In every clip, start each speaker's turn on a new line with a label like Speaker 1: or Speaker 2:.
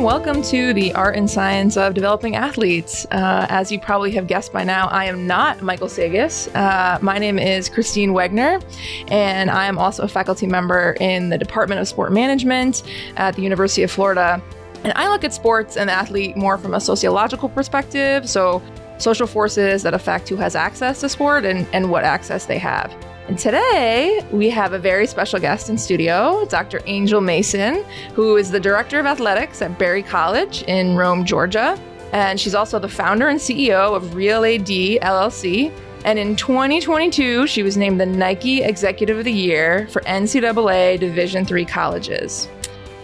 Speaker 1: Welcome to the Art and Science of Developing Athletes. Uh, as you probably have guessed by now, I am not Michael Sagas. Uh, my name is Christine Wegner, and I am also a faculty member in the Department of Sport Management at the University of Florida. And I look at sports and the athlete more from a sociological perspective, so social forces that affect who has access to sport and, and what access they have. And today we have a very special guest in studio, Dr. Angel Mason, who is the director of athletics at Berry College in Rome, Georgia. And she's also the founder and CEO of Real AD LLC. And in 2022, she was named the Nike Executive of the Year for NCAA Division III colleges.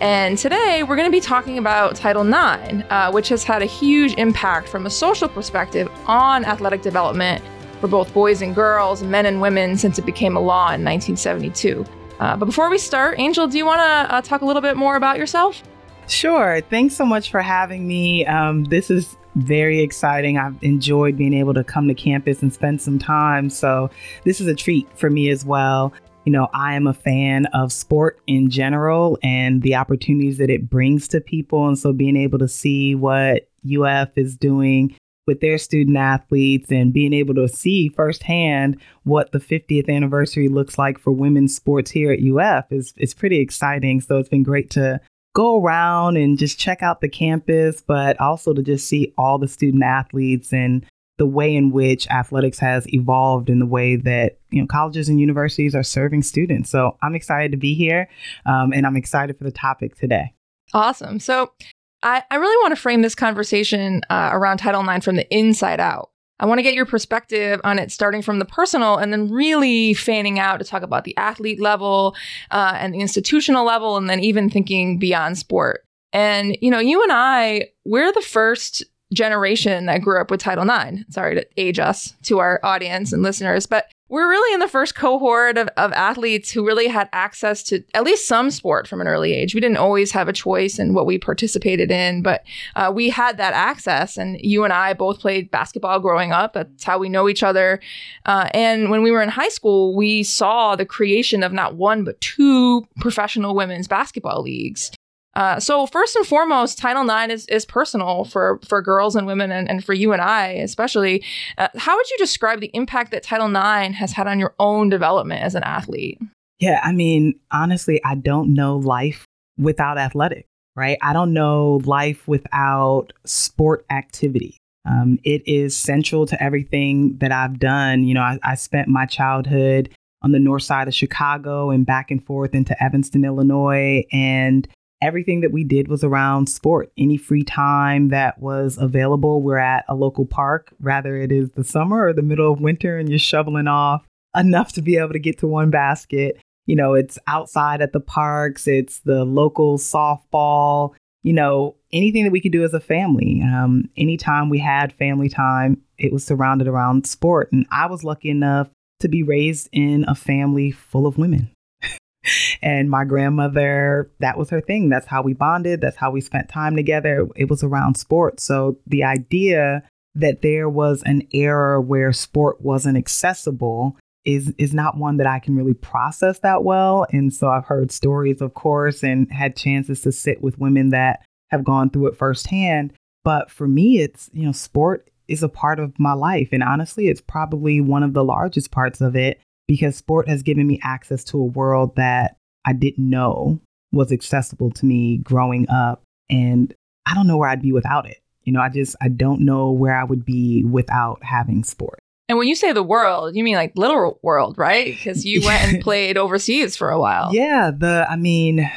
Speaker 1: And today we're going to be talking about Title IX, uh, which has had a huge impact from a social perspective on athletic development for both boys and girls, men and women, since it became a law in 1972. Uh, but before we start, Angel, do you want to uh, talk a little bit more about yourself?
Speaker 2: Sure. Thanks so much for having me. Um, this is very exciting. I've enjoyed being able to come to campus and spend some time. So, this is a treat for me as well. You know, I am a fan of sport in general and the opportunities that it brings to people. And so, being able to see what UF is doing with their student athletes and being able to see firsthand what the 50th anniversary looks like for women's sports here at UF is is pretty exciting. So it's been great to go around and just check out the campus, but also to just see all the student athletes and the way in which athletics has evolved in the way that you know colleges and universities are serving students. So I'm excited to be here, um, and I'm excited for the topic today.
Speaker 1: Awesome. So I, I really want to frame this conversation uh, around Title IX from the inside out. I want to get your perspective on it starting from the personal and then really fanning out to talk about the athlete level uh, and the institutional level, and then even thinking beyond sport. And, you know, you and I, we're the first generation that grew up with Title IX. Sorry to age us to our audience and listeners, but we're really in the first cohort of, of athletes who really had access to at least some sport from an early age. We didn't always have a choice in what we participated in, but uh, we had that access. And you and I both played basketball growing up. That's how we know each other. Uh, and when we were in high school, we saw the creation of not one, but two professional women's basketball leagues. Uh, so first and foremost, Title IX is, is personal for, for girls and women and, and for you and I especially. Uh, how would you describe the impact that Title IX has had on your own development as an athlete?
Speaker 2: Yeah, I mean, honestly, I don't know life without athletics, right? I don't know life without sport activity. Um, it is central to everything that I've done. You know, I, I spent my childhood on the north side of Chicago and back and forth into Evanston, Illinois. And everything that we did was around sport. Any free time that was available, we're at a local park, rather it is the summer or the middle of winter and you're shoveling off enough to be able to get to one basket. You know, it's outside at the parks, it's the local softball, you know, anything that we could do as a family. Um, anytime we had family time, it was surrounded around sport. And I was lucky enough to be raised in a family full of women and my grandmother, that was her thing. That's how we bonded. That's how we spent time together. It was around sports. So the idea that there was an era where sport wasn't accessible is is not one that I can really process that well. And so I've heard stories, of course, and had chances to sit with women that have gone through it firsthand. But for me, it's, you know, sport is a part of my life. And honestly, it's probably one of the largest parts of it because sport has given me access to a world that I didn't know was accessible to me growing up. And I don't know where I'd be without it. You know, I just, I don't know where I would be without having sport.
Speaker 1: And when you say the world, you mean like literal world, right? Because you went and played overseas for a while.
Speaker 2: Yeah. The, I mean,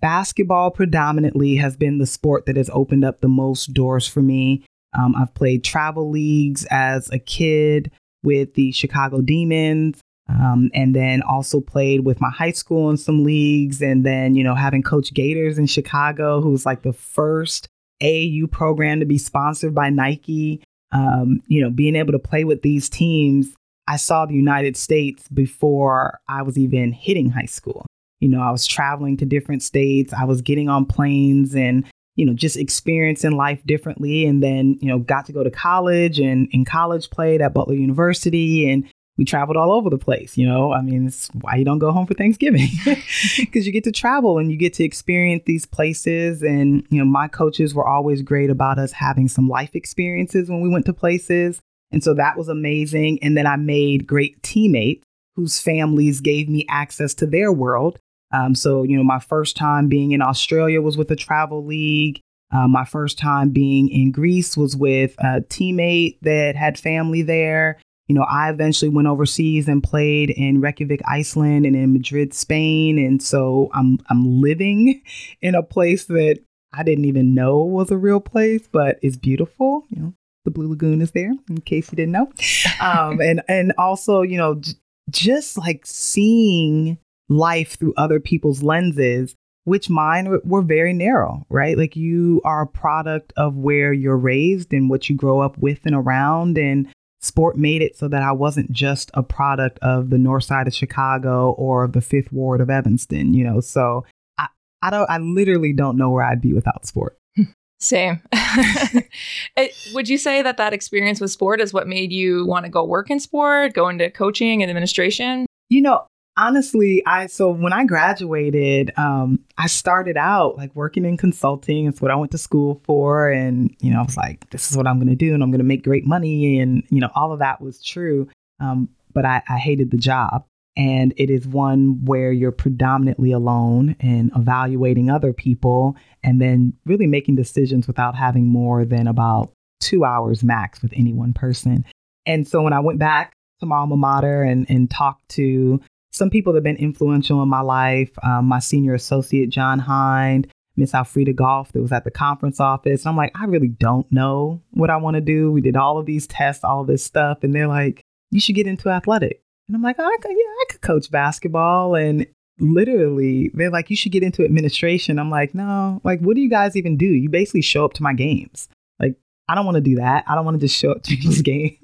Speaker 2: basketball predominantly has been the sport that has opened up the most doors for me. Um, I've played travel leagues as a kid with the Chicago Demons. Um, and then also played with my high school in some leagues. And then, you know, having Coach Gators in Chicago, who's like the first AU program to be sponsored by Nike. Um, you know, being able to play with these teams, I saw the United States before I was even hitting high school. You know, I was traveling to different states, I was getting on planes and, you know, just experiencing life differently. And then, you know, got to go to college and in college played at Butler University and we traveled all over the place. You know, I mean, it's why you don't go home for Thanksgiving because you get to travel and you get to experience these places. And, you know, my coaches were always great about us having some life experiences when we went to places. And so that was amazing. And then I made great teammates whose families gave me access to their world. Um, so, you know, my first time being in Australia was with a Travel League. Uh, my first time being in Greece was with a teammate that had family there you know, I eventually went overseas and played in Reykjavik, Iceland and in Madrid, Spain. And so I'm I'm living in a place that I didn't even know was a real place, but it's beautiful. You know, the Blue Lagoon is there, in case you didn't know. Um, and and also, you know, j- just like seeing life through other people's lenses, which mine were very narrow, right? Like you are a product of where you're raised and what you grow up with and around, and sport made it so that I wasn't just a product of the north side of Chicago or the fifth ward of Evanston, you know. So I, I don't I literally don't know where I'd be without sport.
Speaker 1: Same. it, eh, would you say that that experience with sport is what made you want to go work in sport, go into coaching and administration?
Speaker 2: You know, honestly, I so when I graduated, um, I started out like working in consulting. It's what I went to school for, and you know, I was like, this is what I'm going to do, and I'm going to make great money, and you know, all of that was true. Um, but I, I hated the job, and it is one where you're predominantly alone and evaluating other people, and then really making decisions without having more than about two hours max with any one person. And so when I went back to my alma mater and, and talked to some people that have been influential in my life. Um, my senior associate, John Hind, Miss Alfreda Golf, that was at the conference office. And I'm like, I really don't know what I want to do. We did all of these tests, all this stuff. And they're like, you should get into athletic. And I'm like, oh, I could, yeah, I could coach basketball. And literally, they're like, you should get into administration. I'm like, no, like, what do you guys even do? You basically show up to my games. Like, I don't want to do that. I don't want to just show up to these games.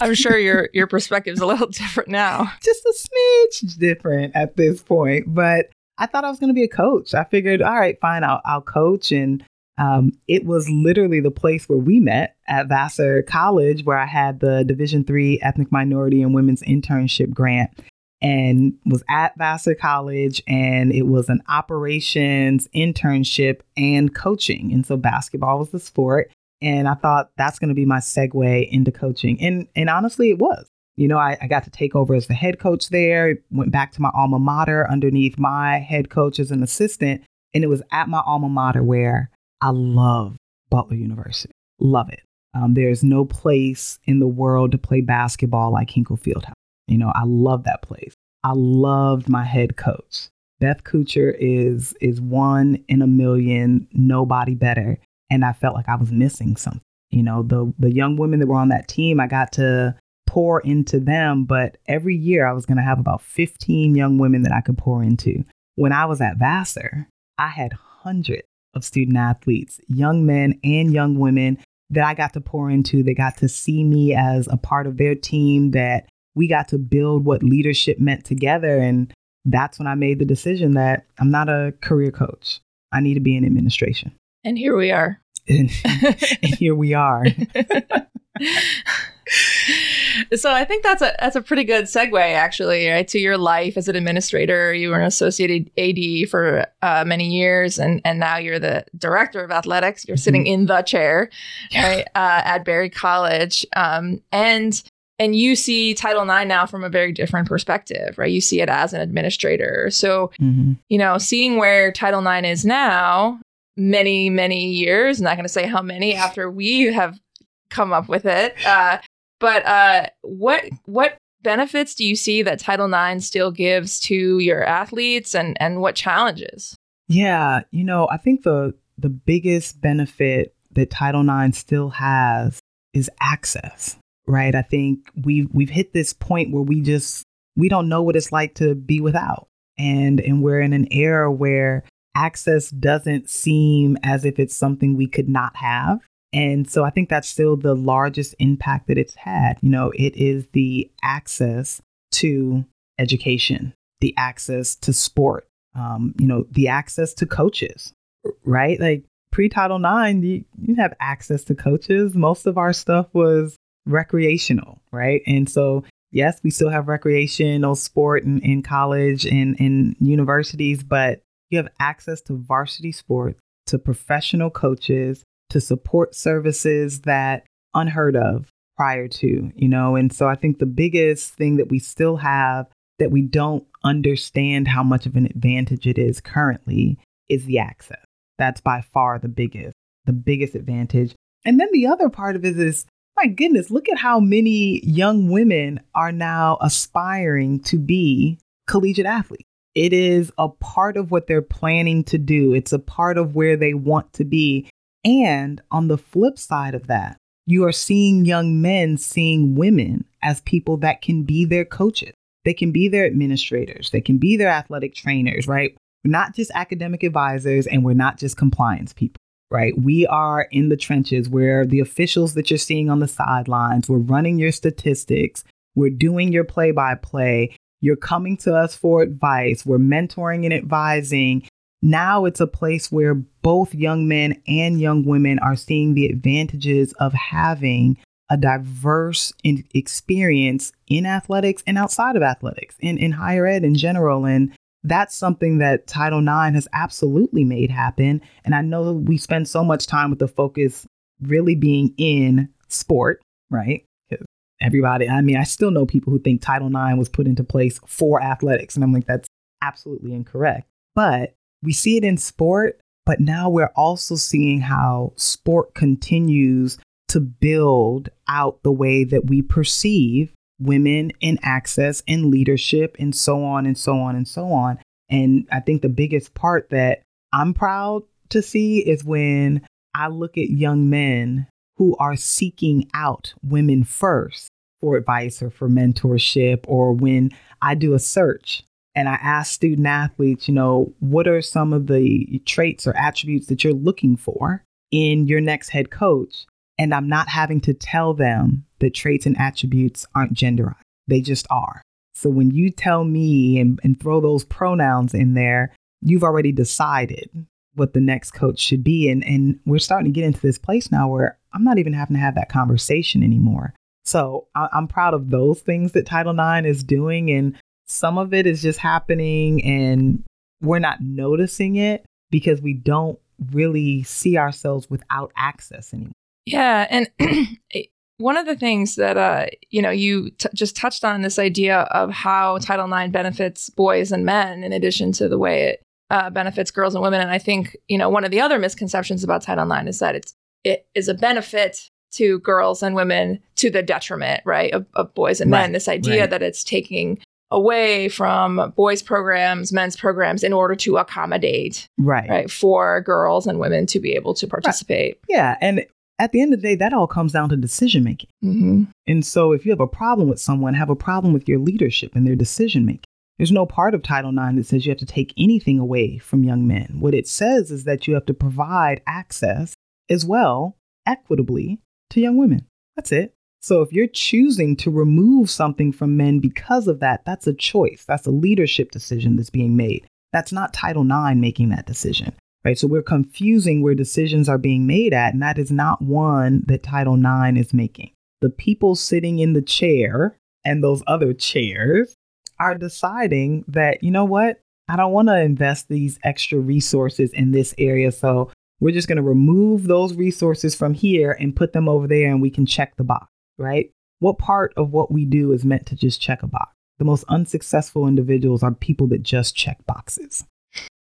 Speaker 1: I'm sure your your perspective is a little different now.
Speaker 2: Just a smidge different at this point, but I thought I was going to be a coach. I figured, all right, fine, I'll, I'll coach. And um, it was literally the place where we met at Vassar College, where I had the Division three Ethnic Minority and Women's Internship Grant, and was at Vassar College. And it was an operations internship and coaching. And so basketball was the sport. And I thought that's going to be my segue into coaching. And, and honestly, it was. You know, I, I got to take over as the head coach there, went back to my alma mater underneath my head coach as an assistant. And it was at my alma mater where I love Butler University. Love it. Um, there's no place in the world to play basketball like Hinkle Fieldhouse. You know, I love that place. I loved my head coach. Beth Couture is is one in a million, nobody better and I felt like I was missing something. You know, the the young women that were on that team, I got to pour into them, but every year I was going to have about 15 young women that I could pour into. When I was at Vassar, I had hundreds of student athletes, young men and young women that I got to pour into. They got to see me as a part of their team, that we got to build what leadership meant together. And that's when I made the decision that I'm not a career coach. I need to be in administration.
Speaker 1: And here we are.
Speaker 2: And, and here we are.
Speaker 1: so I think that's a that's a pretty good segue actually right to your life as an administrator. You were an associated AD for uh, many years, and and now you're the director of athletics. You're sitting mm-hmm. in the chair, yeah. right, uh, at Berry College, um, and and you see Title IX now from a very different perspective, right? You see it as an administrator. So, mm-hmm. you know, seeing where Title IX is now, many, many years. I'm not going to say how many after we have come up with it. Uh, but uh, what what benefits do you see that Title IX still gives to your athletes, and and what challenges?
Speaker 2: Yeah, you know, I think the the biggest benefit that Title IX still has is access. Right. I think we've we've hit this point where we just we don't know what it's like to be without. And and we're in an era where access doesn't seem as if it's something we could not have. And so I think that's still the largest impact that it's had. You know, it is the access to education, the access to sport, um, you know, the access to coaches, right? Like pre Title IX, you, have access to coaches. Most of our stuff was recreational, right? And so Yes, we still have recreational sport in, in college and in universities, but you have access to varsity sports, to professional coaches, to support services that unheard of prior to, you know. And so I think the biggest thing that we still have that we don't understand how much of an advantage it is currently is the access. That's by far the biggest, the biggest advantage. And then the other part of it is, my goodness, look at how many young women are now aspiring to be collegiate athletes. It is a part of what they're planning to do. It's a part of where they want to be. And on the flip side of that, you are seeing young men seeing women as people that can be their coaches. They can be their administrators. They can be their athletic trainers, right? We're not just academic advisors and we're not just compliance people, right? We are in the trenches where the officials that you're seeing on the sidelines, we're running your statistics, we're doing your play by play. You're coming to us for advice. We're mentoring and advising. Now it's a place where both young men and young women are seeing the advantages of having a diverse experience in athletics and outside of athletics, in, in higher ed in general. And that's something that Title IX has absolutely made happen. And I know we spend so much time with the focus really being in sport, right? Everybody, I mean, I still know people who think Title IX was put into place for athletics. And I'm like, that's absolutely incorrect. But we see it in sport, but now we're also seeing how sport continues to build out the way that we perceive women in access and leadership and so on and so on and so on. And I think the biggest part that I'm proud to see is when I look at young men who are seeking out women first for advice or for mentorship, or when I do a search and I ask student athletes, you know, what are some of the traits or attributes that you're looking for in your next head coach? And I'm not having to tell them that traits and attributes aren't genderized, they just are. So when you tell me and, and throw those pronouns in there, you've already decided what the next coach should be. And, and we're starting to get into this place now where I'm not even having to have that conversation anymore. So I, I'm proud of those things that Title IX is doing. And some of it is just happening and we're not noticing it because we don't really see ourselves without access anymore.
Speaker 1: Yeah, and one of the things that uh, you know you t- just touched on this idea of how Title IX benefits boys and men, in addition to the way it uh, benefits girls and women. And I think you know one of the other misconceptions about Title IX is that it's it is a benefit to girls and women to the detriment, right, of, of boys and right. men. This idea right. that it's taking away from boys programs, men's programs in order to accommodate
Speaker 2: right
Speaker 1: right for girls and women to be able to participate.
Speaker 2: Right. Yeah, and at the end of the day, that all comes down to decision making. Mm-hmm. And so, if you have a problem with someone, have a problem with your leadership and their decision making. There's no part of Title IX that says you have to take anything away from young men. What it says is that you have to provide access as well, equitably, to young women. That's it. So if you're choosing to remove something from men because of that, that's a choice. That's a leadership decision that's being made. That's not Title IX making that decision right? So we're confusing where decisions are being made at, and that is not one that Title IX is making. The people sitting in the chair and those other chairs are deciding that, you know what, I don't want to invest these extra resources in this area. So we're just going to remove those resources from here and put them over there, and we can check the box, right? What part of what we do is meant to just check a box? The most unsuccessful individuals are people that just check boxes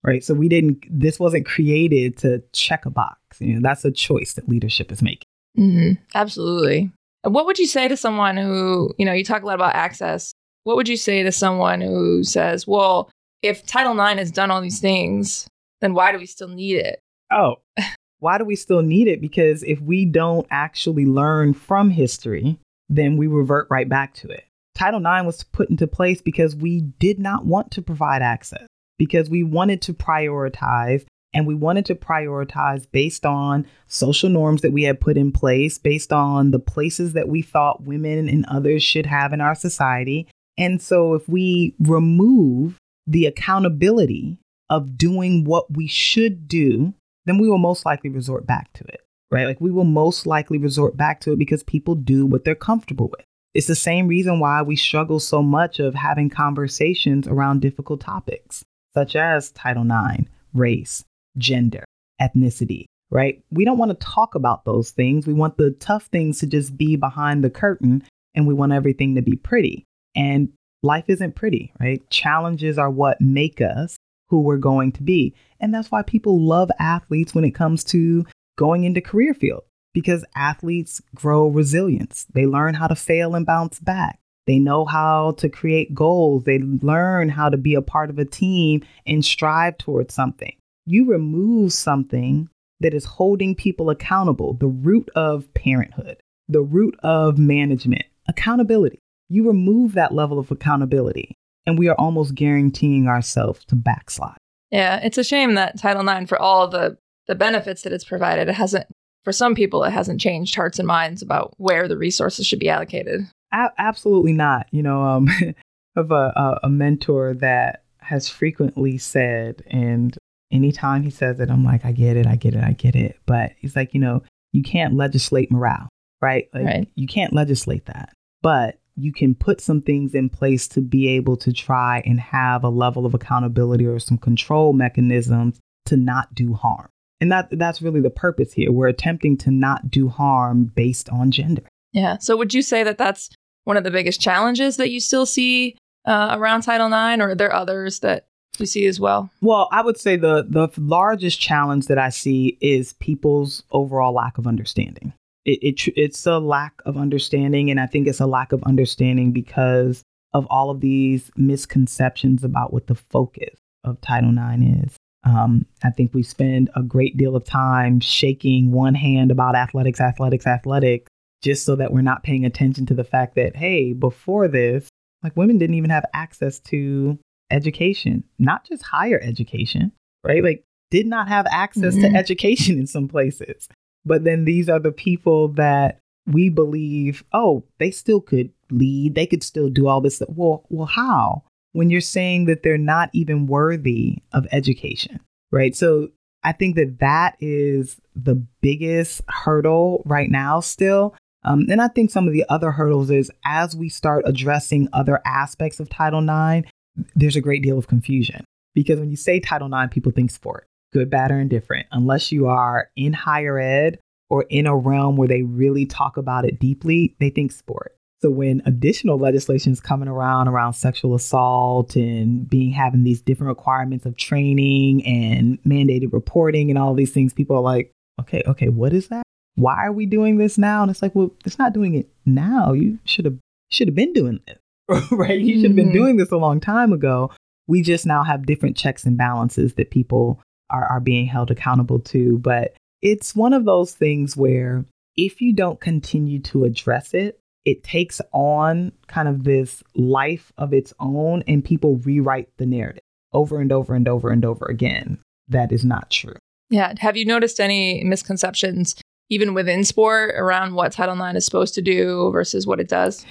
Speaker 2: right? So we didn't, this wasn't created to check a box. You know, that's a choice that leadership is making.
Speaker 1: Mm-hmm. Absolutely. What would you say to someone who, you know, you talk a lot about access. What would you say to someone who says, well, if Title IX has done all these things, then why do we still need it?
Speaker 2: Oh, why do we still need it? Because if we don't actually learn from history, then we revert right back to it. Title IX was put into place because we did not want to provide access because we wanted to prioritize and we wanted to prioritize based on social norms that we had put in place, based on the places that we thought women and others should have in our society. And so, if we remove the accountability of doing what we should do, then we will most likely resort back to it, right? Like we will most likely resort back to it because people do what they're comfortable with. It's the same reason why we struggle so much of having conversations around difficult topics, such as Title IX, race, gender, ethnicity, right? We don't want to talk about those things. We want the tough things to just be behind the curtain and we want everything to be pretty. And life isn't pretty, right? Challenges are what make us who we're going to be. And that's why people love athletes when it comes to going into career field because athletes grow resilience. They learn how to fail and bounce back. They know how to create goals. They learn how to be a part of a team and strive towards something. You remove something that is holding people accountable, the root of parenthood, the root of management, accountability. You remove that level of accountability, and we are almost guaranteeing ourselves to backslide.
Speaker 1: Yeah, it's a shame that Title IX, for all the the benefits that it's provided, it hasn't. For some people, it hasn't changed hearts and minds about where the resources should be allocated.
Speaker 2: A- absolutely not. You know, um, of a, a, a mentor that has frequently said, and anytime he says it, I'm like, I get it, I get it, I get it. But he's like, you know, you can't legislate morale, right? Like,
Speaker 1: right.
Speaker 2: You can't legislate that. But you can put some things in place to be able to try and have a level of accountability or some control mechanisms to not do harm. And that that's really the purpose here. We're attempting to not do harm based on gender.
Speaker 1: Yeah. So would you say that that's one of the biggest challenges that you still see uh, around Title IX, or are there others that you see as well?
Speaker 2: Well, I would say the the largest challenge that I see is people's overall lack of understanding. It, it it's a lack of understanding, and I think it's a lack of understanding because of all of these misconceptions about what the focus of Title IX is. Um, I think we spend a great deal of time shaking one hand about athletics, athletics, athletics, just so that we're not paying attention to the fact that, hey, before this, like women didn't even have access to education, not just higher education, right? Like, did not have access mm-hmm. to education in some places. But then these are the people that we believe, oh, they still could lead, they could still do all this. Well, well, how? When you're saying that they're not even worthy of education, right? So I think that that is the biggest hurdle right now still um, and I think some of the other hurdles is as we start addressing other aspects of Title IX, there's a great deal of confusion because when you say Title IX, people think sport, good, bad, or indifferent. Unless you are in higher ed or in a realm where they really talk about it deeply, they think sport. So when additional legislation is coming around around sexual assault and being having these different requirements of training and mandated reporting and all these things, people are like, okay, okay, what is that? why are we doing this now? And it's like, well, it's not doing it now. You should have should have been doing this, right? You should have been mm-hmm. doing this a long time ago. We just now have different checks and balances that people are are being held accountable to. But it's one of those things where if you don't continue to address it, it takes on kind of this life of its own, and people rewrite the narrative over and over and over and over again. That is not true.
Speaker 1: Yeah. Have you noticed any misconceptions even within sport around what Title IX is supposed to do versus what it does?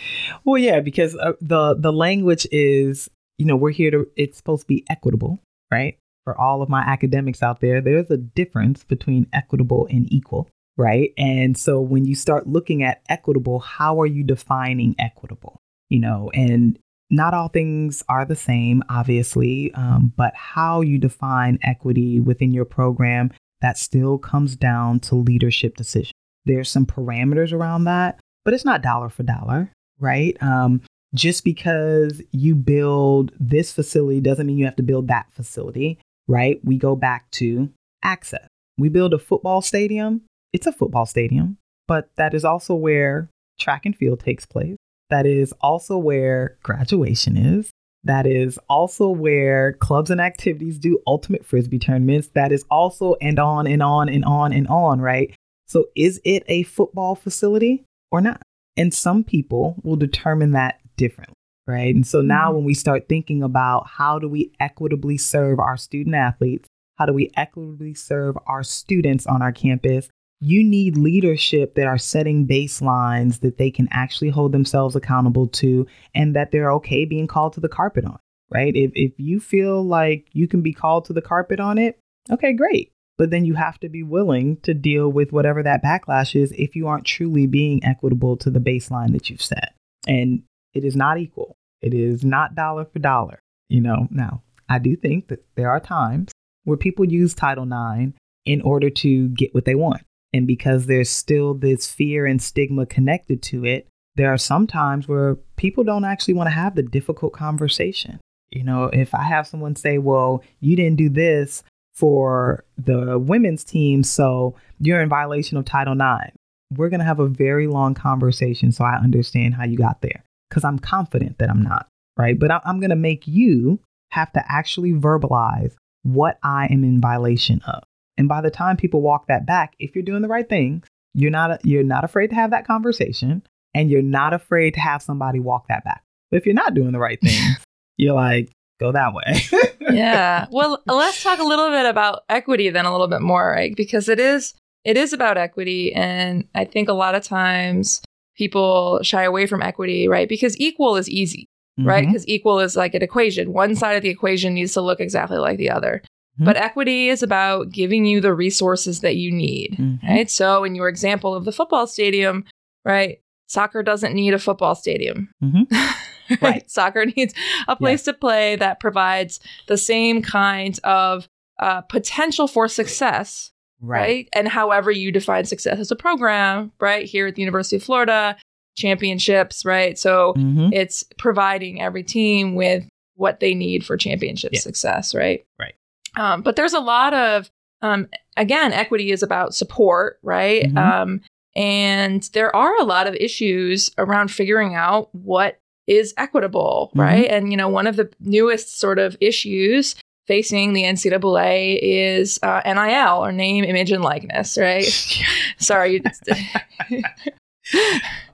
Speaker 2: Well, yeah, because uh, the the language is, you know, we're here to. It's supposed to be equitable, right? For all of my academics out there, there's a difference between equitable and equal, right? And so when you start looking at equitable, how are you defining equitable? You know, and not all things are the same, obviously, um, but how you define equity within your program that still comes down to leadership decision. There's some parameters around that, but it's not dollar for dollar, right? Um, just because you build this facility doesn't mean you have to build that facility, right? We go back to access. We build a football stadium, it's a football stadium, but that is also where track and field takes place. That is also where graduation is. That is also where clubs and activities do ultimate frisbee tournaments. That is also and on and on and on and on, right? So is it a football facility or not? And some people will determine that differently, right? And so now mm-hmm. when we start thinking about how do we equitably serve our student athletes, how do we equitably serve our students on our campus, you need leadership that are setting baselines that they can actually hold themselves accountable to and that they're okay being called to the carpet on, right? If, if you feel like you can be called to the carpet on it, okay, great. But then you have to be willing to deal with whatever that backlash is if you aren't truly being equitable to the baseline that you've set. And it is not equal. It is not dollar for dollar. You know, now I do think that there are times where people use Title IX in order to get what they want. And because there's still this fear and stigma connected to it, there are some times where people don't actually want to have the difficult conversation. You know, if I have someone say, well, you didn't do this for the women's team, so you're in violation of Title IX, we're going to have a very long conversation so I understand how you got there because I'm confident that I'm not, right? But I'm going to make you have to actually verbalize what I am in violation of. And by the time people walk that back, if you're doing the right things, you're not you're not afraid to have that conversation and you're not afraid to have somebody walk that back. But if you're not doing the right things, you're like, go that way.
Speaker 1: yeah. Well, let's talk a little bit about equity then a little bit more, right? Because it is it is about equity and I think a lot of times people shy away from equity, right? Because equal is easy, mm-hmm. right? Because equal is like an equation. One side of the equation needs to look exactly like the other. Mm-hmm. But equity is about giving you the resources that you need, mm-hmm. right? So, in your example of the football stadium, right? Soccer doesn't need a football stadium.
Speaker 2: Mm-hmm. right.
Speaker 1: Soccer needs a place yeah. to play that provides the same kind of uh, potential for success Right. right. And however you define success as a program, right? Here at the University of Florida, championships, right? So mm-hmm. it's providing every team with what they need for championship yeah. success, right?
Speaker 2: Right.
Speaker 1: Um, but there's a lot of, um, again, equity is about support, right? Mm-hmm. Um, and there are a lot of issues around figuring out what is equitable, mm-hmm. right? And, you know, one of the newest sort of issues facing the NCAA is uh, NIL or name, image, and likeness, right? Sorry.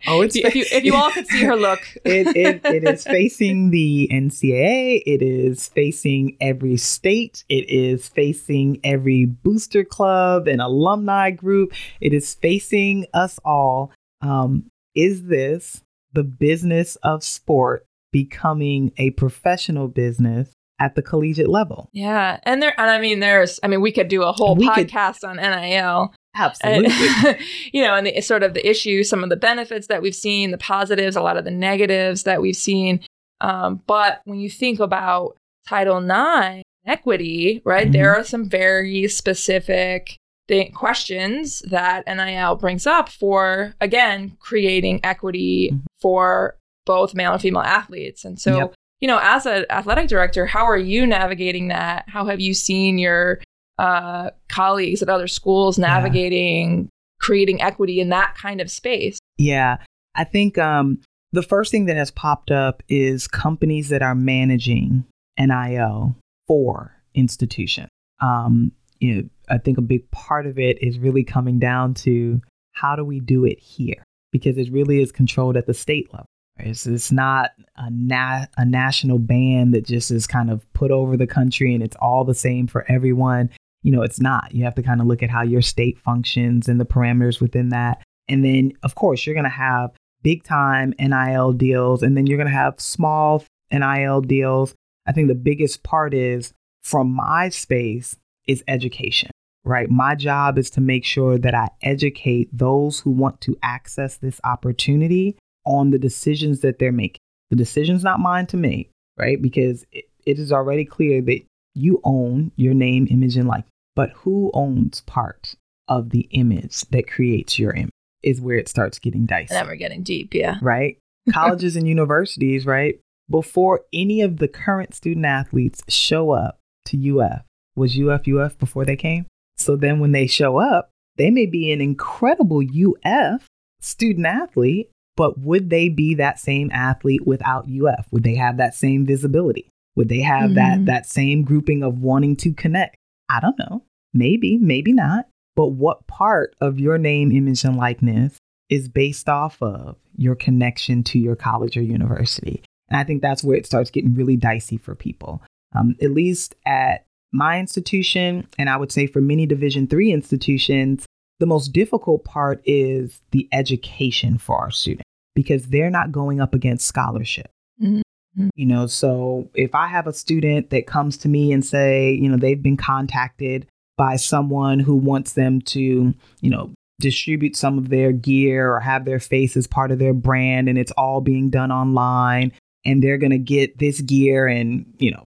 Speaker 2: oh, it's
Speaker 1: if, you, if you all could see her look,
Speaker 2: it, it, it is facing the NCAA. It is facing every state. It is facing every booster club and alumni group. It is facing us all. Um, is this the business of sport becoming a professional business at the collegiate level.
Speaker 1: Yeah. And there and I mean there's I mean we could do a whole we podcast could, on NIL.
Speaker 2: Absolutely.
Speaker 1: And, you know, and the sort of the issue, some of the benefits that we've seen, the positives, a lot of the negatives that we've seen. Um, but when you think about Title IX equity, right, mm-hmm. there are some very specific th- questions that NIL brings up for, again, creating equity mm-hmm. for both male and female athletes. And so yep you know, as an athletic director, how are you navigating that? How have you seen your uh, colleagues at other schools navigating yeah. creating equity in that kind of space?
Speaker 2: Yeah, I think um, the first thing that has popped up is companies that are managing NIL for institutions. Um, you know, I think a big part of it is really coming down to how do we do it here? Because it really is controlled at the state level. It's, it's not a, na- a national ban that just is kind of put over the country and it's all the same for everyone. You know, it's not. You have to kind of look at how your state functions and the parameters within that. And then, of course, you're going to have big time NIL deals and then you're going to have small NIL deals. I think the biggest part is from my space is education, right? My job is to make sure that I educate those who want to access this opportunity on the decisions that they're making. The decision's not mine to make, right? Because it, it is already clear that you own your name, image, and likeness. But who owns part of the image that creates your image is where it starts getting dicey.
Speaker 1: Now we're getting deep, yeah.
Speaker 2: Right? Colleges and universities, right? Before any of the current student athletes show up to UF, was UF UF before they came? So then when they show up, they may be an incredible UF student athlete but would they be that same athlete without UF? Would they have that same visibility? Would they have mm-hmm. that that same grouping of wanting to connect? I don't know. Maybe, maybe not. But what part of your name, image, and likeness is based off of your connection to your college or university? And I think that's where it starts getting really dicey for people. Um, at least at my institution, and I would say for many Division three institutions, the most difficult part is the education for our students because they're not going up against scholarship. Mm-hmm. You know, so if I have a student that comes to me and say, you know, they've been contacted by someone who wants them to, you know, distribute some of their gear or have their face as part of their brand and it's all being done online and they're going to get this gear and, you know,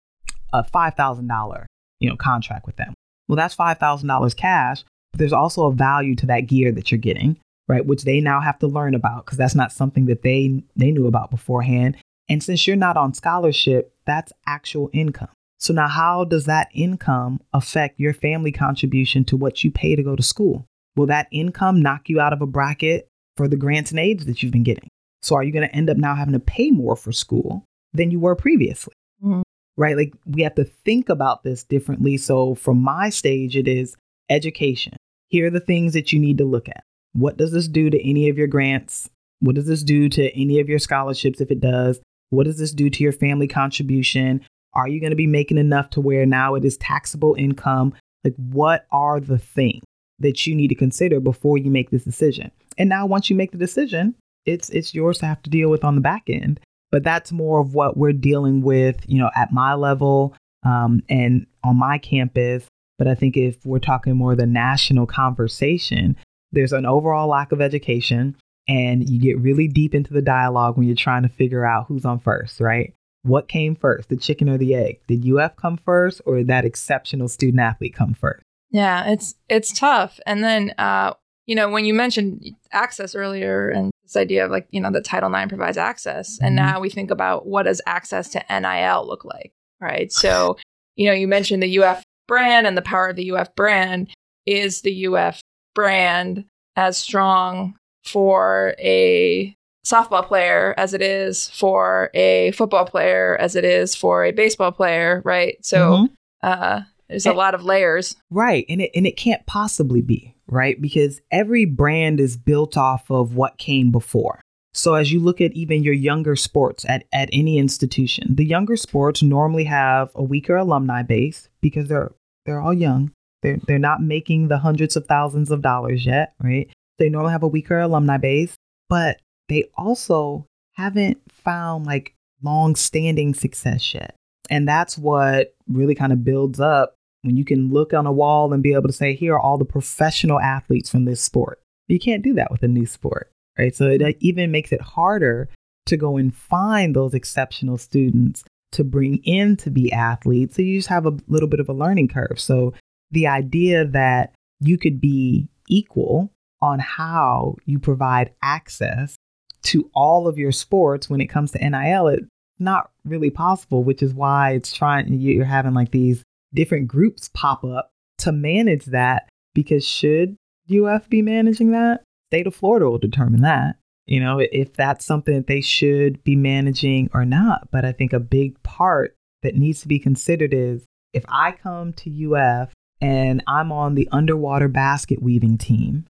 Speaker 2: a $5,000, you know, contract with them. Well, that's $5,000 cash, there's also a value to that gear that you're getting, right? Which they now have to learn about because that's not something that they they knew about beforehand. And since you're not on scholarship, that's actual income. So now how does that income affect your family contribution to what you pay to go to school? Will that income knock you out of a bracket for the grants and aids that you've been getting? So are you going to end up now having to pay more for school than you were previously? Mm-hmm. Right? Like we have to think about this differently. So from my stage, it is education. Here are the things that you need to look at. What does this do to any of your grants? What does this do to any of your scholarships if it does? What does this do to your family contribution? Are you going to be making enough to where now it is taxable income? Like, what are the things that you need to consider before you make this decision? And now, once you make the decision, it's it's yours to have to deal with on the back end. But that's more of what we're dealing with, you know, at my level um, and on my campus. But I think if we're talking more the national conversation, there's an overall lack of education, and you get really deep into the dialogue when you're trying to figure out who's on first, right? What came first, the chicken or the egg? Did UF come first, or did that exceptional student athlete come first?
Speaker 1: Yeah, it's it's tough. And then, uh, you know, when you mentioned access earlier, and this idea of like, you know, the Title IX provides access. And mm-hmm. now we think about what does access to NIL look like, right? So, you know, you mentioned the UF brand and the power of the UF brand. Is the UF brand as strong for a softball player as it is for a football player as it is for a baseball player, right? So, mm-hmm. uh, there's and, a lot of layers.
Speaker 2: Right. And it and it can't possibly be, right? Because every brand is built off of what came before. So as you look at even your younger sports at, at any institution, the younger sports normally have a weaker alumni base because they're they're all young. They're they're not making the hundreds of thousands of dollars yet, right? They normally have a weaker alumni base, but they also haven't found like long standing success yet. And that's what really kind of builds up when you can look on a wall and be able to say, here are all the professional athletes from this sport. You can't do that with a new sport, right? So it even makes it harder to go and find those exceptional students to bring in to be athletes. So you just have a little bit of a learning curve. So the idea that you could be equal on how you provide access to all of your sports when it comes to NIL, it's not really possible, which is why it's trying, you're having like these different groups pop up to manage that because should UF be managing that? State of Florida will determine that, you know, if that's something that they should be managing or not. But I think a big part that needs to be considered is if I come to UF and I'm on the underwater basket weaving team,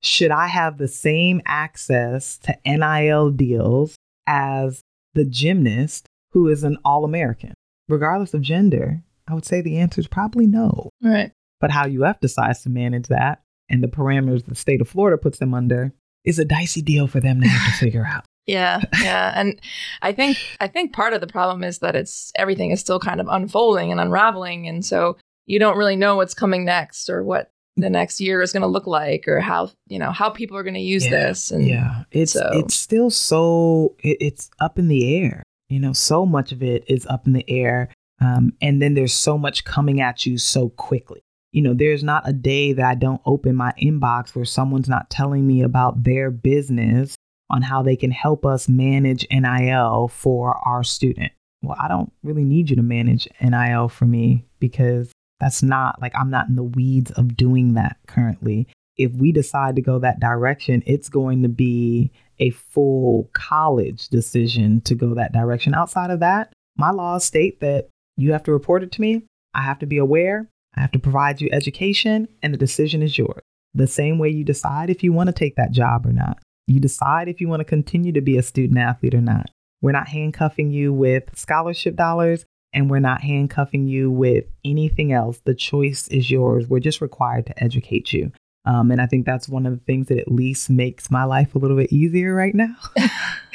Speaker 2: should I have the same access to NIL deals as the gymnast who is an All American? Regardless of gender, I would say the answer is probably no.
Speaker 1: Right.
Speaker 2: But how UF decides to manage that and the parameters the state of Florida puts them under is a dicey deal for them to have to figure out.
Speaker 1: Yeah, yeah, and I think I think part of the problem is that it's everything is still kind of unfolding and unraveling, and so you don't really know what's coming next or what the next year is going to look like or how you know how people are going to use
Speaker 2: yeah,
Speaker 1: this and
Speaker 2: yeah it's so. it's still so it, it's up in the air you know so much of it is up in the air um, and then there's so much coming at you so quickly you know there's not a day that i don't open my inbox where someone's not telling me about their business on how they can help us manage nil for our student well i don't really need you to manage nil for me because that's not like I'm not in the weeds of doing that currently. If we decide to go that direction, it's going to be a full college decision to go that direction. Outside of that, my laws state that you have to report it to me. I have to be aware. I have to provide you education, and the decision is yours. The same way you decide if you want to take that job or not. You decide if you want to continue to be a student athlete or not. We're not handcuffing you with scholarship dollars and we're not handcuffing you with anything else. The choice is yours. We're just required to educate you. Um, and I think that's one of the things that at least makes my life a little bit easier right now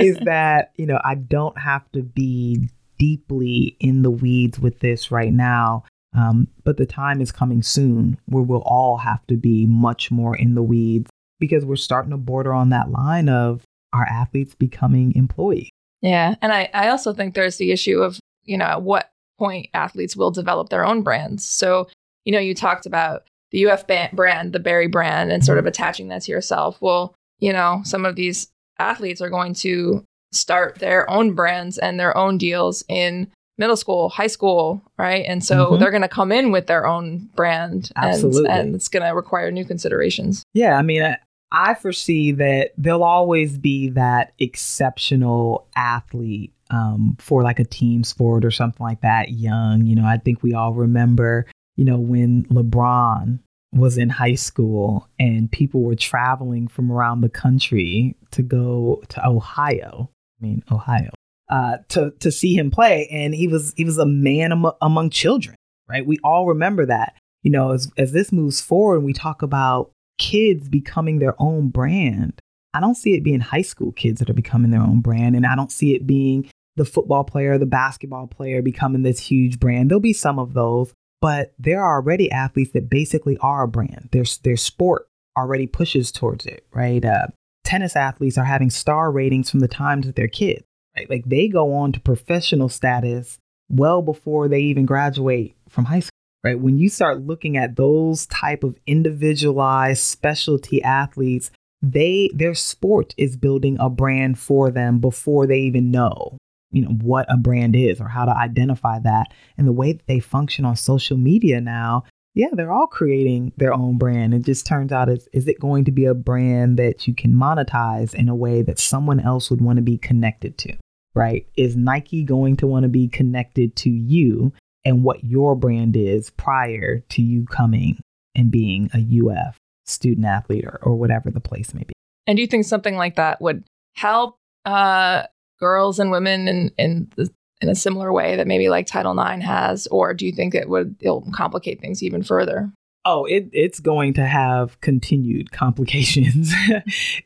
Speaker 2: is that, you know, I don't have to be deeply in the weeds with this right now. Um, but the time is coming soon where we'll all have to be much more in the weeds because we're starting to border on that line of our athletes becoming employees.
Speaker 1: Yeah. And I, I also think there's the issue of, you know, at what point athletes will develop their own brands. So, you know, you talked about the UF brand, the Berry brand, and sort of mm-hmm. attaching that to yourself. Well, you know, some of these athletes are going to start their own brands and their own deals in middle school, high school, right? And so mm-hmm. they're going to come in with their own brand.
Speaker 2: Absolutely.
Speaker 1: And, and it's going to require new considerations.
Speaker 2: Yeah. I mean, I, I foresee that there'll always be that exceptional athlete um, for like a team sport or something like that, young. You know, I think we all remember, you know, when LeBron was in high school and people were traveling from around the country to go to Ohio. I mean, Ohio uh, to to see him play, and he was he was a man am- among children, right? We all remember that. You know, as as this moves forward, and we talk about kids becoming their own brand. I don't see it being high school kids that are becoming their own brand, and I don't see it being the football player, the basketball player becoming this huge brand. There'll be some of those, but there are already athletes that basically are a brand. Their their sport already pushes towards it, right? Uh, tennis athletes are having star ratings from the times that they're kids. Like they go on to professional status well before they even graduate from high school. Right? When you start looking at those type of individualized specialty athletes, they their sport is building a brand for them before they even know you know what a brand is or how to identify that and the way that they function on social media now yeah they're all creating their own brand it just turns out is, is it going to be a brand that you can monetize in a way that someone else would want to be connected to right? Is Nike going to want to be connected to you and what your brand is prior to you coming and being a UF student athlete or, or whatever the place may be?
Speaker 1: And do you think something like that would help uh, girls and women in, in, the, in a similar way that maybe like Title IX has? Or do you think it would it'll complicate things even further?
Speaker 2: Oh, it, it's going to have continued complications.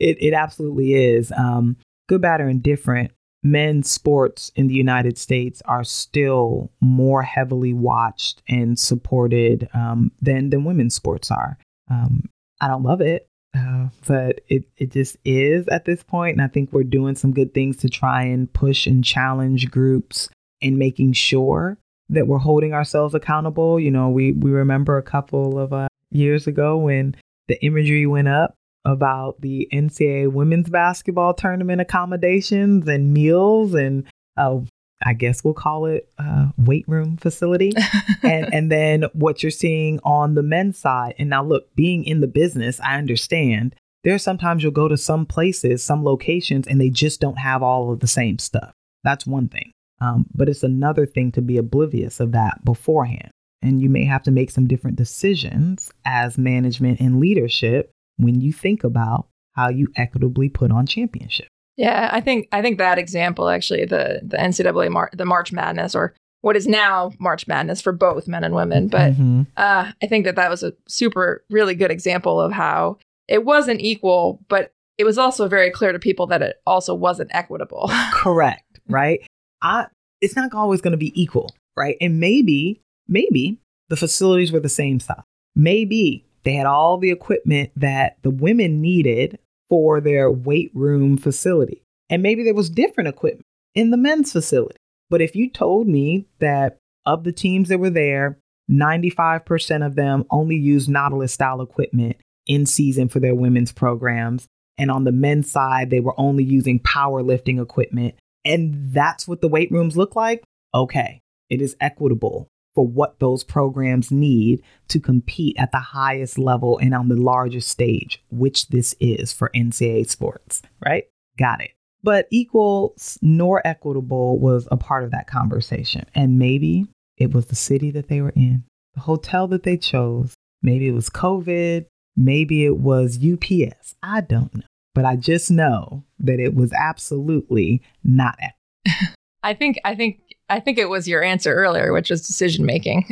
Speaker 2: it, it absolutely is. Um, good, bad, or indifferent, men's sports in the United States are still more heavily watched and supported um, than than women's sports are. Um, I don't love it, uh, but it it just is at this point, and I think we're doing some good things to try and push and challenge groups and making sure that we're holding ourselves accountable. You know, we we remember a couple of uh, years ago when the imagery went up about the NCAA women's basketball tournament accommodations and meals and uh, I guess we'll call it uh, weight room facility. and and then what you're seeing on the men's side. And now look, being in the business, I understand. There's sometimes you'll go to some places, some locations, and they just don't have all of the same stuff. That's one thing. Um, but it's another thing to be oblivious of that beforehand. And you may have to make some different decisions as management and leadership when you think about how you equitably put on championship.
Speaker 1: Yeah, I think I think that example actually the the NCAA Mar- the March Madness or what is now March Madness for both men and women, but mm-hmm. uh, I think that that was a super really good example of how it wasn't equal, but it was also very clear to people that it also wasn't equitable.
Speaker 2: Correct, right? I it's not always going to be equal, right? And maybe maybe the facilities were the same size. Maybe they had all the equipment that the women needed for their weight room facility. And maybe there was different equipment in the men's facility. But if you told me that of the teams that were there, 95% of them only used Nautilus style equipment in season for their women's programs. And on the men's side, they were only using powerlifting equipment. And that's what the weight rooms look like. Okay, it is equitable for what those programs need to compete at the highest level and on the largest stage, which this is for NCAA sports, right? Got it. But equal nor equitable was a part of that conversation. And maybe it was the city that they were in, the hotel that they chose. Maybe it was COVID. Maybe it was UPS. I don't know. But I just know that it was absolutely not equitable.
Speaker 1: I think I think I think it was your answer earlier, which was decision making.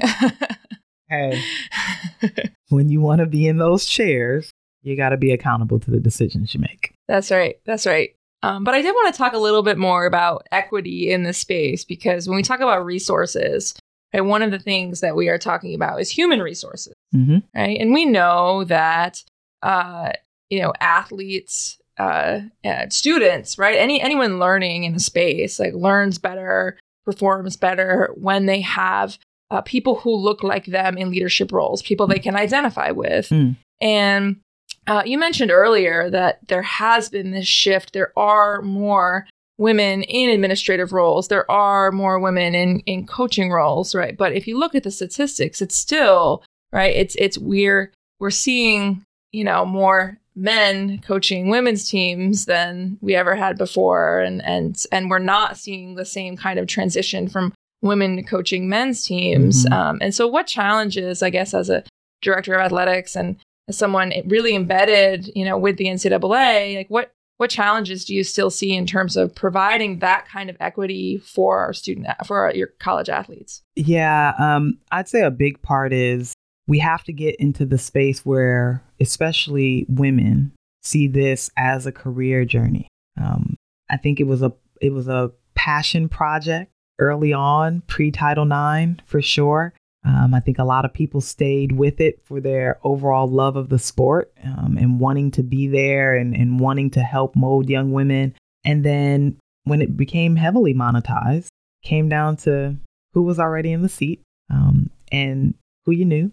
Speaker 2: hey, when you want to be in those chairs, you got to be accountable to the decisions you make.
Speaker 1: That's right. That's right. Um, but I did want to talk a little bit more about equity in this space because when we talk about resources, right? One of the things that we are talking about is human resources,
Speaker 2: Mm-hmm.
Speaker 1: right? And we know that, uh, you know, athletes, uh, uh, students, right? Any anyone learning in the space like learns better, performs better when they have uh, people who look like them in leadership roles, people they can identify with.
Speaker 2: Mm.
Speaker 1: And uh, you mentioned earlier that there has been this shift. There are more women in administrative roles. There are more women in in coaching roles, right? But if you look at the statistics, it's still right. It's it's we're we're seeing you know more men coaching women's teams than we ever had before, and and and we're not seeing the same kind of transition from women coaching men's teams.
Speaker 2: Mhm.
Speaker 1: Um, and so, what challenges, I guess, as a director of athletics and as someone really embedded, you know, with the NCAA, like what what challenges do you still see in terms of providing that kind of equity for our student for our, your college athletes?
Speaker 2: Yeah, um, I'd say a big part is we have to get into the space where, especially women, see this as a career journey. Um, I think it was a it was a passion project early on, pre Title IX for sure. Um, I think a lot of people stayed with it for their overall love of the sport um, and wanting to be there and, and wanting to help mold young women. And then when it became heavily monetized, came down to who was already in the seat um, and who you knew.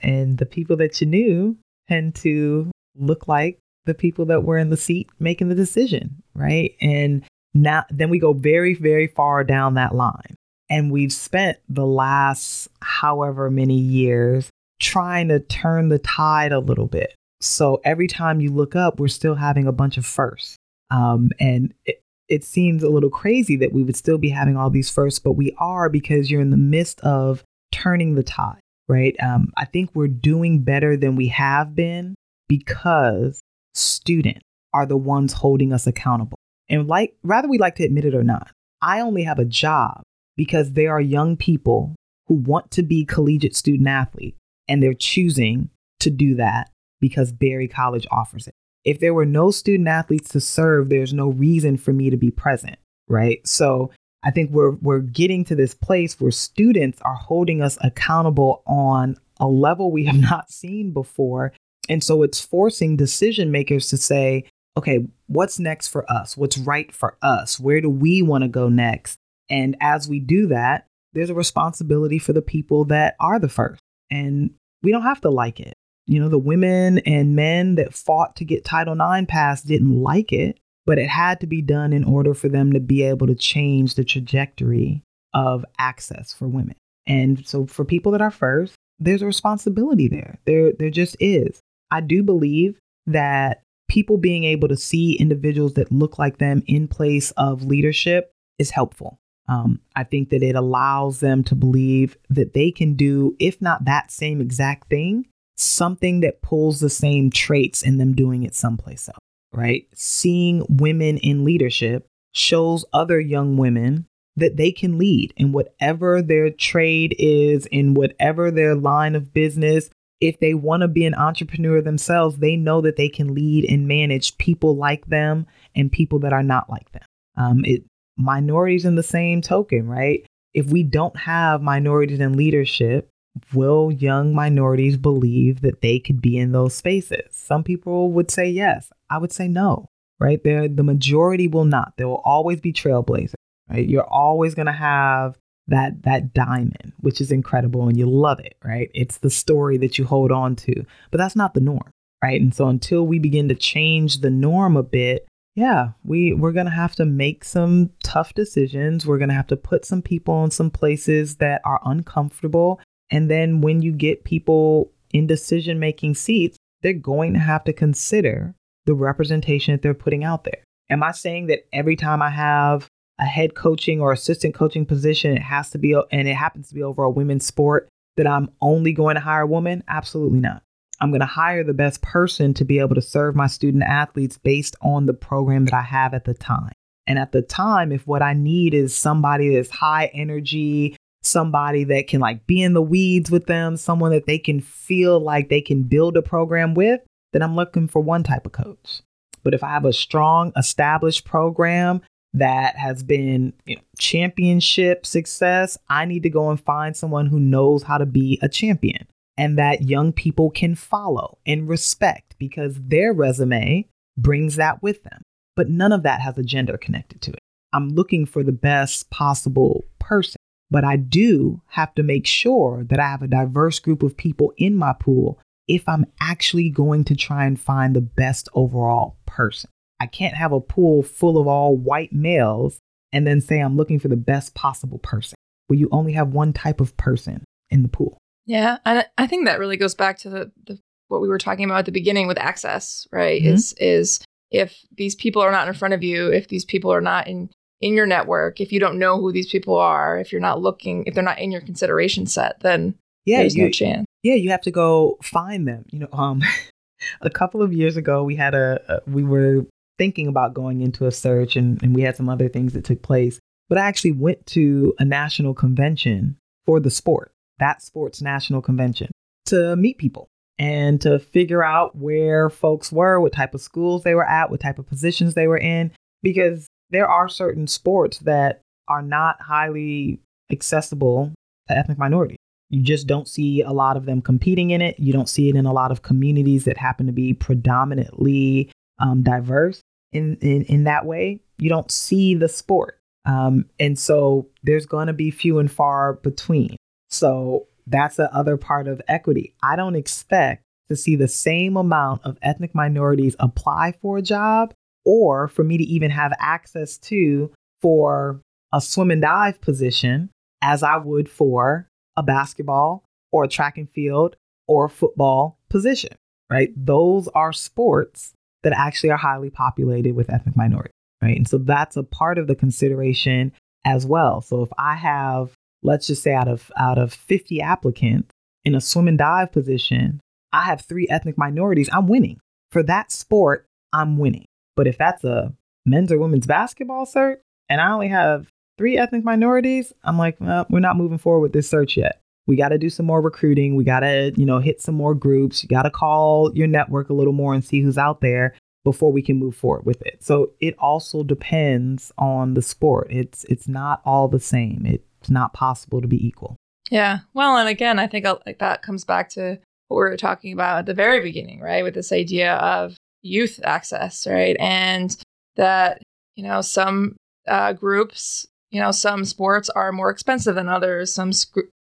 Speaker 2: And the people that you knew tend to look like the people that were in the seat making the decision, right? And now, then we go very, very far down that line. And we've spent the last however many years trying to turn the tide a little bit. So every time you look up, we're still having a bunch of firsts. Um, and it, it seems a little crazy that we would still be having all these firsts, but we are because you're in the midst of turning the tide, right? Um, I think we're doing better than we have been because students are the ones holding us accountable. And like, rather we like to admit it or not, I only have a job because there are young people who want to be collegiate student athletes and they're choosing to do that because Berry College offers it. If there were no student athletes to serve, there's no reason for me to be present, right? So I think we're we're getting to this place where students are holding us accountable on a level we have not seen before. And so it's forcing decision makers to say, okay, what's next for us? What's right for us? Where do we want to go next? And as we do that, there's a responsibility for the people that are the first. And we don't have to like it. You know, the women and men that fought to get Title IX passed didn't like it, but it had to be done in order for them to be able to change the trajectory of access for women. And so for people that are first, there's a responsibility there. There there just is. I do believe that people being able to see individuals that look like them in place of leadership is helpful. Um, I think that it allows them to believe that they can do, if not that same exact thing, something that pulls the same traits in them doing it someplace else, right? Seeing women in leadership shows other young women that they can lead in whatever their trade is, in whatever their line of business. If they want to be an entrepreneur themselves, they know that they can lead and manage people like them and people that are not like them. Um, it minorities in the same token, right? If we don't have minorities in leadership, will young minorities believe that they could be in those spaces? Some people would say yes. I would say no, right? The majority will not. There will always be trailblazers, right? You're always going to have that that diamond, which is incredible and you love it, right? It's the story that you hold on to, but that's not the norm, right? And so until we begin to change the norm a bit, yeah, we we're gonna have to make some tough decisions. We're gonna have to put some people in some places that are uncomfortable. And then when you get people in decision making seats, they're going to have to consider the representation that they're putting out there. Am I saying that every time I have a head coaching or assistant coaching position, it has to be, and it happens to be over a women's sport, that I'm only going to hire a woman? Absolutely not. I'm going to hire the best person to be able to serve my student athletes based on the program that I have at the time. And at the time, if what I need is somebody that's high energy, somebody that can like be in the weeds with them, someone that they can feel like they can build a program with, then I'm looking for one type of coach. But if I have a strong, established program that has been you know, championship success, I need to go and find someone who knows how to be a champion and that young people can follow and respect because their resume brings that with them. But none of that has a gender connected to it. I'm looking for the best possible person, but I do have to make sure that I have a diverse group of people in my pool if I'm actually going to try and find the best overall person. I can't have a pool full of all white males and then say I'm looking for the best possible person. Well, you only have one type of person in the pool.
Speaker 1: Yeah, and I think that really goes back to the, the what we were talking about at the beginning with access, right? Mm-hmm. Is is if these people are not in front of you, if these people are not in in your network, if you don't know who these people are, if you're not looking, if they're not in your consideration set, then yeah, there's you, no chance.
Speaker 2: Yeah, you have to go find them. You know, um, a couple of years ago, we had a, a we were thinking about going into a search, and, and we had some other things that took place. But I actually went to a national convention for the sport that sports national convention to meet people and to figure out where folks were, what type of schools they were at, what type of positions they were in, because there are certain sports that are not highly accessible to ethnic minorities. You just don't see a lot of them competing in it. You don't see it in a lot of communities that happen to be predominantly um, diverse in, in, in that way. You don't see the sport. Um, and so there's going to be few and far between. So that's the other part of equity. I don't expect to see the same amount of ethnic minorities apply for a job or for me to even have access to for a swim and dive position as I would for a basketball or a track and field or a football position, right? Those are sports that actually are highly populated with ethnic minorities, right? And so that's a part of the consideration as well. So if I have let's just say out of out of 50 applicants in a swim and dive position, I have three ethnic minorities, I'm winning. For that sport, I'm winning. But if that's a men's or women's basketball search and I only have three ethnic minorities, I'm like, well, we're not moving forward with this search yet. We got to do some more recruiting. We got to, you know, hit some more groups. You got to call your network a little more and see who's out there before we can move forward with it. So it also depends on the sport. It's it's not all the same. It's not possible to be equal.
Speaker 1: Yeah. Well, and again, I think uh, like that comes back to what we were talking about at the very beginning, right? With this idea of youth access, right? And that, you know, some uh, groups, you know, some sports are more expensive than others. Some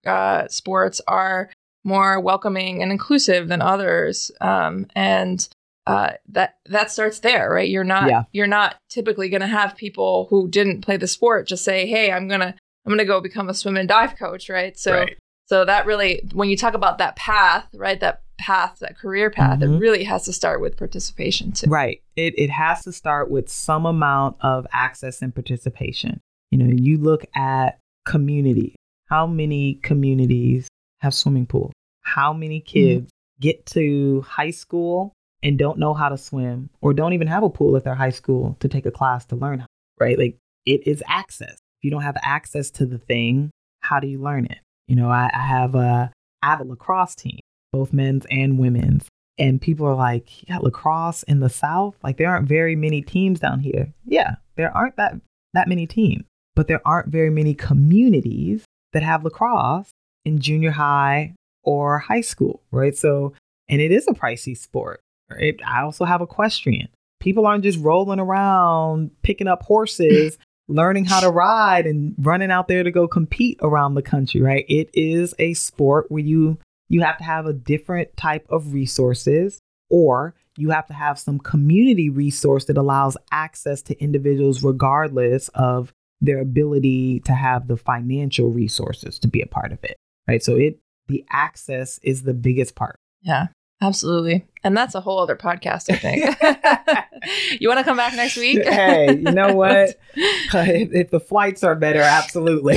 Speaker 1: uh, sports are more welcoming and inclusive than others. Um, and uh, that that starts there, right? You're not yeah. you're not typically going to have people who didn't play the sport just say, "Hey, I'm gonna I'm going to go become a swim and dive coach, right? So right. So that really when you talk about that path, right? That path, that career path, mm-hmm. it really has to start with participation too.
Speaker 2: Right. It it has to start with some amount of access and participation. You know, you look at community. How many communities have swimming pools? How many mm-hmm. kids mm-hmm. get to high school and don't know how to swim or don't even have a pool at their high school to take a class to learn how, right? Like it is access If you don't have access to the thing, how do you learn it? You know, I, I have a I have a lacrosse team, both men's and women's. And people are like, yeah, lacrosse in the South? Like there aren't very many teams down here. Yeah, there aren't that that many teams, but there aren't very many communities that have lacrosse in junior high or high school, right? So, and it is a pricey sport, right? I also have equestrian. People aren't just rolling around picking up horses learning how to ride and running out there to go compete around the country, right? It is a sport where you you have to have a different type of resources or you have to have some community resource that allows access to individuals regardless of their ability to have the financial resources to be a part of it. Right? So it the access is the biggest part.
Speaker 1: Yeah. Absolutely. And that's a whole other podcast, I think. you want to come back next week?
Speaker 2: hey, you know what? if, if, the flights are better, absolutely.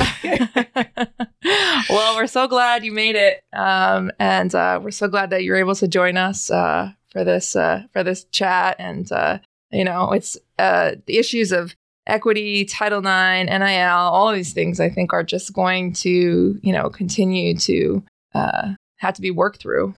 Speaker 1: well, we're so glad you made it. Um, and uh, we're so glad that you're able to join us uh, for this uh, for this chat. And, uh, you know, it's uh, the issues of equity, Title IX, NIL, all of these things I think are just going to, you know, continue to uh, have to be worked through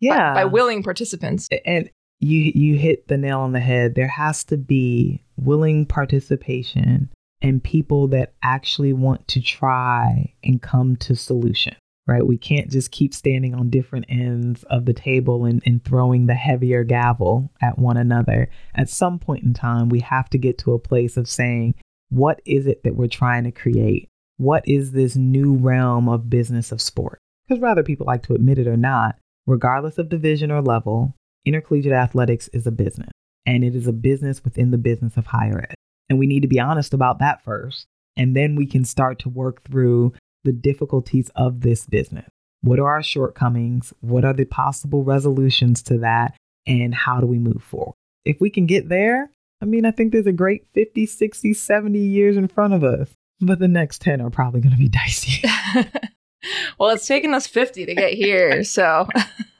Speaker 2: yeah
Speaker 1: by, by willing participants.
Speaker 2: And you you hit the nail on the head. There has to be willing participation and people that actually want to try and come to solution right? We can't just keep standing on different ends of the table and, and throwing the heavier gavel at one another. At some point in time we have to get to a place of saying what is it that we're trying to create? What is this new realm of business of sport? Because whether people like to admit it or not regardless of division or level intercollegiate athletics is a business and it is a business within the business of higher ed and we need to be honest about that first. And then we can start to work through the difficulties of this business. What are our shortcomings? What are the possible resolutions to that? And how do we move forward? If we can get there, I mean, I think there's a great 50, 60, 70 years in front of us. But the next 10 are probably going to be dicey.
Speaker 1: well, it's taken us 50 to get here. So.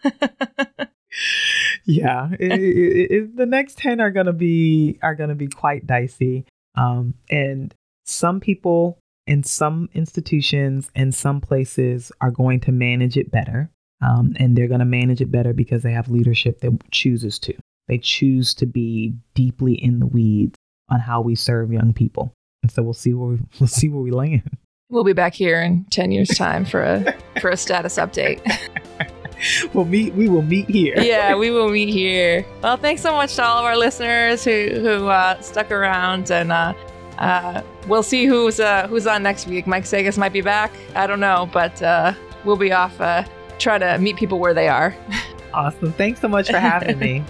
Speaker 2: yeah, it, it, it, the next ten are gonna be are gonna be quite dicey. Um, and some people in some institutions and some places are going to manage it better. Um, and they're going to manage it better because they have leadership that chooses to. They choose to be deeply in the weeds on how we serve young people. And so we'll see where we, we'll see where we land.
Speaker 1: We'll be back here in 10 years time for a for a status update.
Speaker 2: we'll meet. We will meet here.
Speaker 1: yeah, we will meet here. Well, thanks so much to all of our listeners who who uh, stuck around, and uh, uh, we'll see who's uh, who's on next week. Mike Sagas might be back. I don't know, but uh, we'll be off uh, try to meet people where they are.
Speaker 2: awesome. Thanks so much for having me.